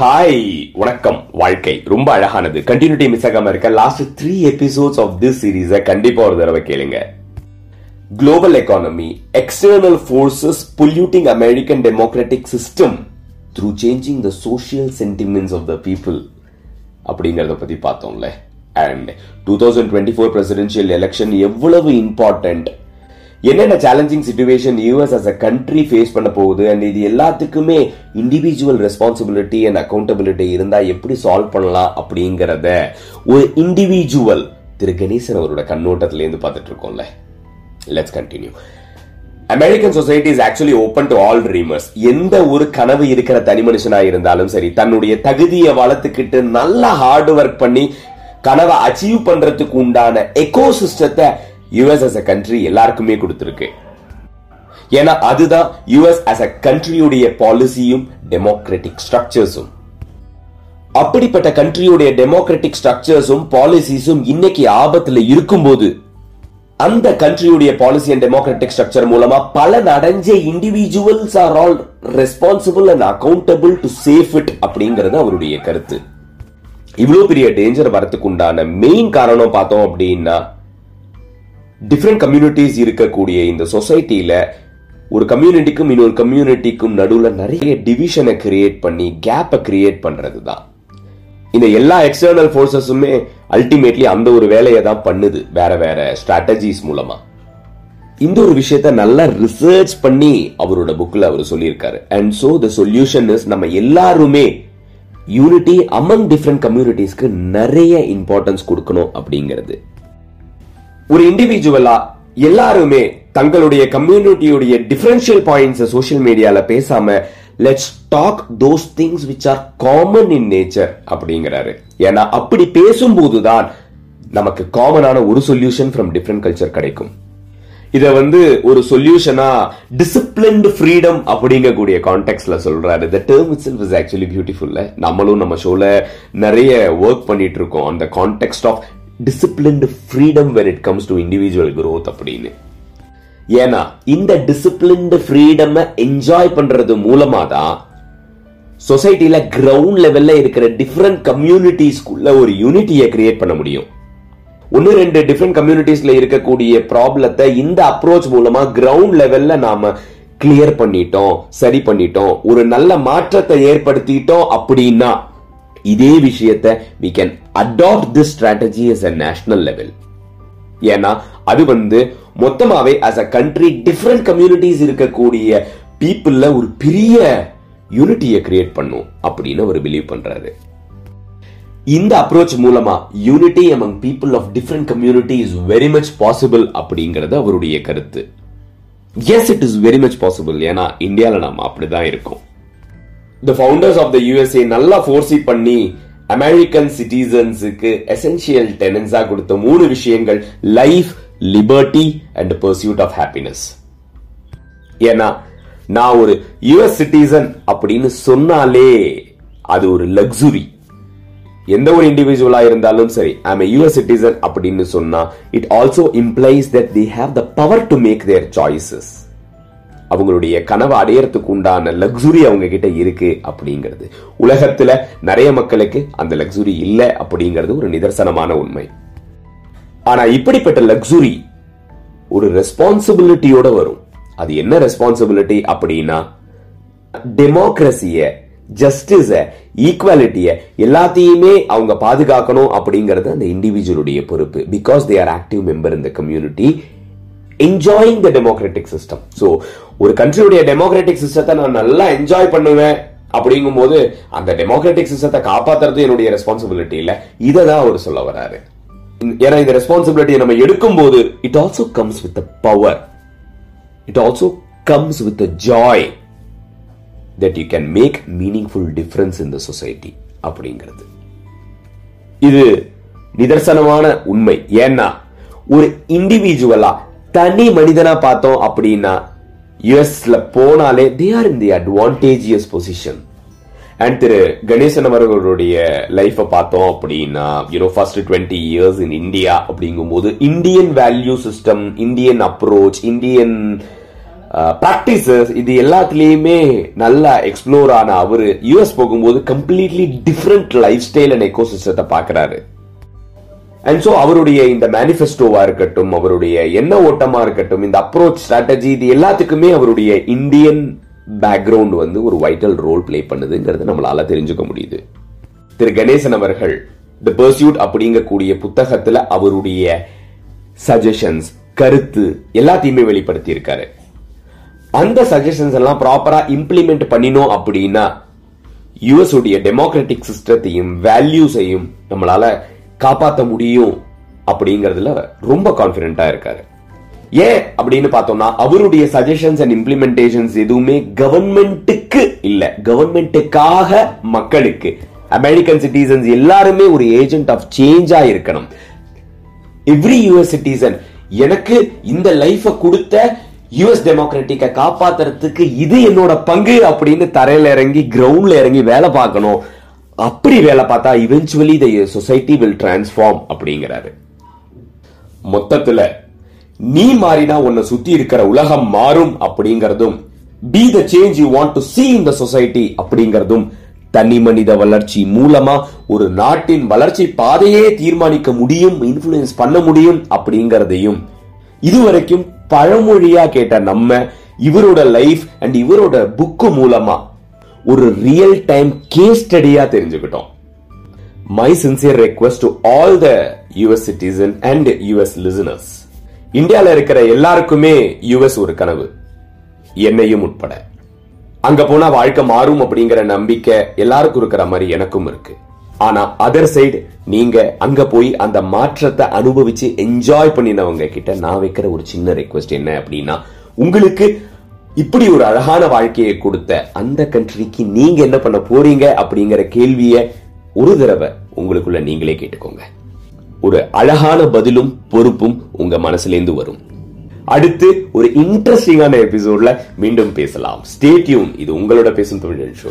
Hi வணக்கம் வாழ்க்கை. ரொம்ப அழகானது. கண்டினியூட்டி மிஸ் ஆகாம இருக்க last three episodes of this series கண்டிப்பா ஒரு தடவை கேளுங்க. Global economy external forces polluting American democratic system through changing the social sentiments of the people அப்படிங்கறத பத்தி பார்த்தோம்ல. And two thousand twenty four presidential election எவ்வளவு இம்பார்ட்டன்ட் என்னென்ன challenging situation US as a country face பண்ண போகுது? And இது எல்லாத்துக்குமே individual responsibility and accountability இருந்தால் எப்படி சால்வ் பண்ணலாம் அப்படிங்கிறத ஒரு இண்டிவிஜுவல் திரு கணேசன் அவரோட கண்ணோட்டத்திலேருந்து பார்த்துட்டு இருக்கோம்ல. Let's continue American society is actually open to all dreamers எந்த ஒரு கனவு இருக்கிற தனி மனுஷனா இருந்தாலும் சரி தன்னுடைய தகுதியை வளர்த்துக்கிட்டு நல்லா ஹார்ட் ஒர்க் பண்ணி கனவை அச்சீவ் பண்றதுக்கு உண்டான எக்கோ சிஸ்டத்தை யுஎஸ் அஸ் அ கண்ட்ரி எல்லாருக்குமே கொடுத்துருக்கு. ஏன்னா அதுதான் யுஎஸ் அஸ் அ கண்ட்ரியுடைய பாலிசியும் டெமோக்ராட்டிக் ஸ்ட்ரக்சர்ஸும் அப்படிப்பட்ட கண்ட்ரியுடைய டெமோக்ராட்டிக் ஸ்ட்ரக்சர்ஸும் பாலிசிஸும் இன்னைக்கு ஆபத்துல இருக்கும்போது அந்த கண்ட்ரியுடைய பாலிசி அண்ட் டெமோக்ராட்டிக் ஸ்ட்ரக்சர் மூலமா பல நடஞ்ச individuals are all responsible and accountable to safe it அப்படிங்கிறது அவருடைய கருத்து. இவ்வளவு பெரிய டேஞ்சர் வரத்துக்கு உண்டான மெயின் காரணம் பார்த்தோம் அப்படின்னா டிஃப்ரெண்ட் கம்யூனிட்டிஸ் இருக்கக்கூடிய இந்த சொசைட்டியில் ஒரு கம்யூனிட்டிக்கும் இன்னொரு கம்யூனிட்டிக்கும் நடுவில் நிறைய டிவிஷனை கிரியேட் பண்ணி கேப்பை கிரியேட் பண்றது தான் இந்த எல்லா எக்ஸ்டர்னல் ஃபோர்ஸஸுமே அல்டிமேட்லி அந்த ஒரு வேலையை தான் பண்ணுது வேற வேற ஸ்ட்ராட்டஜிஸ் மூலமா. இந்த ஒரு விஷயத்த நல்லா ரிசர்ச் பண்ணி அவரோட புக்கில் அவர் சொல்லியிருக்காரு. And so the solution is நம்ம எல்லாருமே யூனிட்டி அமங் டிஃப்ரெண்ட் கம்யூனிட்டிஸ்க்கு நிறைய இம்பார்ட்டன்ஸ் கொடுக்கணும் அப்படிங்கிறது. ஒரு இண்டிவிஜுவலா எல்லாருமே தங்களுடைய கம்யூனிட்டியுடைய டிஃபரன்ஷியல் பாயிண்ட்ஸ் சோசியல் மீடியால பேசாம let's talk those things which are common in nature அப்படிங்கிறாரு. ஏன்னா அப்படி பேசும்போதுதான் நமக்கு காமனான ஒரு சொல்யூஷன் ஃப்ரம் டிஃப்ரெண்ட் கல்ச்சர் கிடைக்கும். இத வந்து ஒரு சொல்யூஷனா டிசிப்ளின்டு ஃப்ரீடம் அப்படிங்கக்கூடிய கான்டெக்ட்ல சொல்றாரு. The term itself is actually பியூட்டிஃபுல்ல நம்மளும் நம்ம ஷோல நிறைய ஒர்க் பண்ணிட்டு இருக்கோம். அந்த context of disciplined freedom when it comes to individual growth அப்படின்னு. ஏன்னா இந்த டிசிப்ளின்டு ஃப்ரீடம் என்ஜாய் பண்றது மூலமா தான் சொசைட்டியில் கிரவுண்ட் லெவல்ல இருக்கிற டிஃப்ரெண்ட் கம்யூனிட்டிஸ்குள்ள ஒரு யூனிட்டியை கிரியேட் பண்ண முடியும். ஒன்று ரெண்டு டிஃப்ரெண்ட் கம்யூனிட்டிஸ்ல இருக்கக்கூடிய ப்ராப்ளத்தை இந்த அப்ரோச் மூலமா கிரவுண்ட் லெவல்ல நாம கிளியர் பண்ணிட்டோம் சரி பண்ணிட்டோம் ஒரு நல்ல மாற்றத்தை ஏற்படுத்திட்டோம் அப்படின்னா இதே விஷயத்தை we can adapt this strategy as a national level ஏன்னா அது வந்து மொத்தமாவே as a country different communities இருக்கக்கூடிய பீப்புள்ல ஒரு பெரிய யூனிட்டியை கிரியேட் பண்ணும் அப்படின்னு அவர் பிலீவ் பண்றாரு. இந்த அப்ரோச் மூலமா unity among people of different community is very much possible அப்படிங்கிறது அவருடைய கருத்து. Yes it is very much possible ஏன்னா இந்தியால நாம அப்படிதான் இருக்கோம். The founders of the USA நல்லா ஃபோர்ஸி பண்ணி அமெரிக்கன் சிட்டிசன்ஸுக்கு எசென்சியல் டெனன்ஸாக கொடுத்த மூணு விஷயங்கள் life liberty and pursuit of happiness ஏன்னா நான் ஒரு யுஎஸ் சிட்டிசன் அப்படின்னு சொன்னாலே அது ஒரு லக்ஸுரி எந்த ஒரு இண்டிவிஜுவலா இருந்தாலும் சரி ஐம் யூஎஸ் சிட்டிசன் அப்படின்னு சொன்னா it also implies that they have the power to make their choices அவங்களுடைய கனவை அடையறதுக்கு உண்டான லக்ஸுரி அவங்க கிட்ட இருக்கு அப்படிங்கிறது. உலகத்துல நிறைய மக்களுக்கு அந்த லக்ஸுரி இல்லை அப்படிங்கிறது ஒரு நிதர்சனமான உண்மை. ஆனா இப்படிப்பட்ட லக்ஸுரி ஒரு ரெஸ்பான்சிபிலிட்டியோட வரும். அது என்ன ரெஸ்பான்சிபிலிட்டி அப்படின்னா டெமோக்ரஸிய ஜஸ்டிஸ ஈக்குவாலிட்டிய எல்லாத்தையுமே அவங்க பாதுகாக்கணும் அப்படிங்கிறது அந்த இண்டிவிஜுவலுடைய பொறுப்பு. Because they are active member இந்த community enjoying the democratic system so ஒரு கண்ட்ரியுடைய டெமோக்ராட்டிக் சிஸ்டத்தை நான் நல்லா என்ஜாய் பண்ணுவேன் அப்படிங்கும் போது அந்த டெமோக்ராட்டிக் சிஸ்டத்தை காப்பாத்துறது என்னுடைய ரெஸ்பான்சிபிலிட்டி இல்ல. இதை தான் அவர் சொல்ல வராரு. ஏன்னா இந்த ரெஸ்பான்சிபிலிட்டியை நம்ம எடுக்கும் போது it also comes with power it also comes with joy that you can make meaningful difference in the society அப்படிங்கிறது. இது நிதர்சனமான உண்மை. ஏன்னா ஒரு இண்டிவிஜுவலா தனி மனிதனா பார்த்தோம் அப்படின்னா யுஎஸ்ல போனாலே they are in the advantageous position and திரு கணேசன் அவர்களுடைய லைஃபை பார்த்தோம் அப்படின்னா you know first twenty years in India அப்படிங்கும்போது Indian value system Indian approach Indian practices இது எல்லாத்துலேயுமே நல்லா எக்ஸ்ப்ளோர் ஆன அவர். யூஎஸ் போகும்போது completely different life style and எக்கோசிஸ்டத்தை பார்க்குறாரு. அண்ட் ஸோ அவருடைய இந்த மேனிஃபெஸ்டோவா இருக்கட்டும் அவருடைய என்ன ஓட்டமா இருக்கட்டும் இந்த அப்ரோச் ஸ்ட்ராட்டஜி இது எல்லாத்துக்குமே அவருடைய இந்தியன் பேக்ரவுண்ட் வந்து ஒரு வைட்டல் ரோல் பிளே பண்ணுதுங்கிறது நம்மளால தெரிஞ்சுக்க முடியுது. திரு கணேசன் அவர்கள் தி பர்சியூட் அப்படிங்கக்கூடிய புத்தகத்துல அவருடைய சஜஷன்ஸ் கருத்து எல்லாத்தையுமே வெளிப்படுத்தி இருக்காரு அந்த சஜஷன்ஸ் எல்லாம் ப்ராப்பரா இம்ப்ளிமெண்ட் பண்ணினோம் அப்படின்னா யுஎஸ் உடைய டெமோக்ராட்டிக் சிஸ்டத்தையும் வேல்யூஸையும் நம்மளால காப்பாற்ற முடியும் அப்படிங்கறதுல ரொம்ப கான்பிடண்டா இருக்காரு. ஏன் அப்படின்னு பார்த்தோம்னா அவருடைய சஜஷன்ஸ் அண்ட் இம்ப்ளிமெண்டேஷன்ஸ் எதுவுமே கவர்மெண்ட்டுக்கு இல்ல. கவர்மெண்ட்டுக்காக மக்களுக்கு. அமெரிக்கன் சிட்டிசன்ஸ் எல்லாருமே ஒரு ஏஜென்ட் ஆஃப் சேஞ்சா இருக்கணும். எவ்ரி யூஎஸ் சிட்டிசன் எனக்கு இந்த லைஃபை கொடுத்த யூஎஸ் டெமோக்ராட்டிக்கை காப்பாத்துறதுக்கு இது என்னோட பங்கு அப்படின்னு தரையில இறங்கி கிரவுண்ட்ல இறங்கி வேலை பார்க்கணும். அப்படி வேலை பார்த்தா eventually the society will transform அப்படிங்கிறாரு. மொத்தத்துல நீ மாறினா உன்னை சுத்தி இருக்கிற உலகம் மாறும் அப்படிங்கறதும் be the change you want to see in the society அப்படிங்கறதும் தனி மனித வளர்ச்சி மூலமா ஒரு நாட்டின் வளர்ச்சி பாதையே தீர்மானிக்க முடியும் இன்ஃபுளுயன்ஸ் பண்ண முடியும் அப்படிங்கறதையும் இதுவரைக்கும் பழமொழியா கேட்ட நம்ம இவரோட லைஃப் அண்ட் இவரோட புக்கு மூலமா ஒரு ரியல் டைம் கேஸ் ஸ்டடியா தெரிஞ்சுக்கிட்டோம். My sincere request to all the US citizen and US listeners இந்தியால இருக்கிற எல்லாருக்குமே யுஎஸ் ஒரு கனவு. என்னையும் உட்பட. அங்க போனா வாழ்க்கை மாறும் அப்படிங்கிற நம்பிக்கை எல்லாருக்கும் இருக்கிற மாதிரி எனக்கும் இருக்கு. ஆனா அதர் சைடு நீங்க அங்க போய் அந்த மாற்றத்தை அனுபவிச்சு என்ஜாய் பண்ணினவங்க கிட்ட நான் வைக்கிற ஒரு சின்ன ரெக்வஸ்ட் என்ன அப்படின்னா உங்களுக்கு இப்படி ஒரு அழகான வாழ்க்கையை கொடுத்த அந்த கண்ட்ரிக்கு நீங்க என்ன பண்ண போறீங்க அப்படிங்கிற கேள்விய ஒரு தடவை உங்களுக்குள்ள நீங்களே கேட்டுக்கோங்க. ஒரு அழகான பதிலும் பொறுப்பும் உங்க மனசுலேருந்து வரும். அடுத்து ஒரு இன்ட்ரெஸ்டிங்கான எபிசோட்ல மீண்டும் பேசலாம். ஸ்டேட்யூன் இது உங்களோட பேசும் தமிழ் ஷோ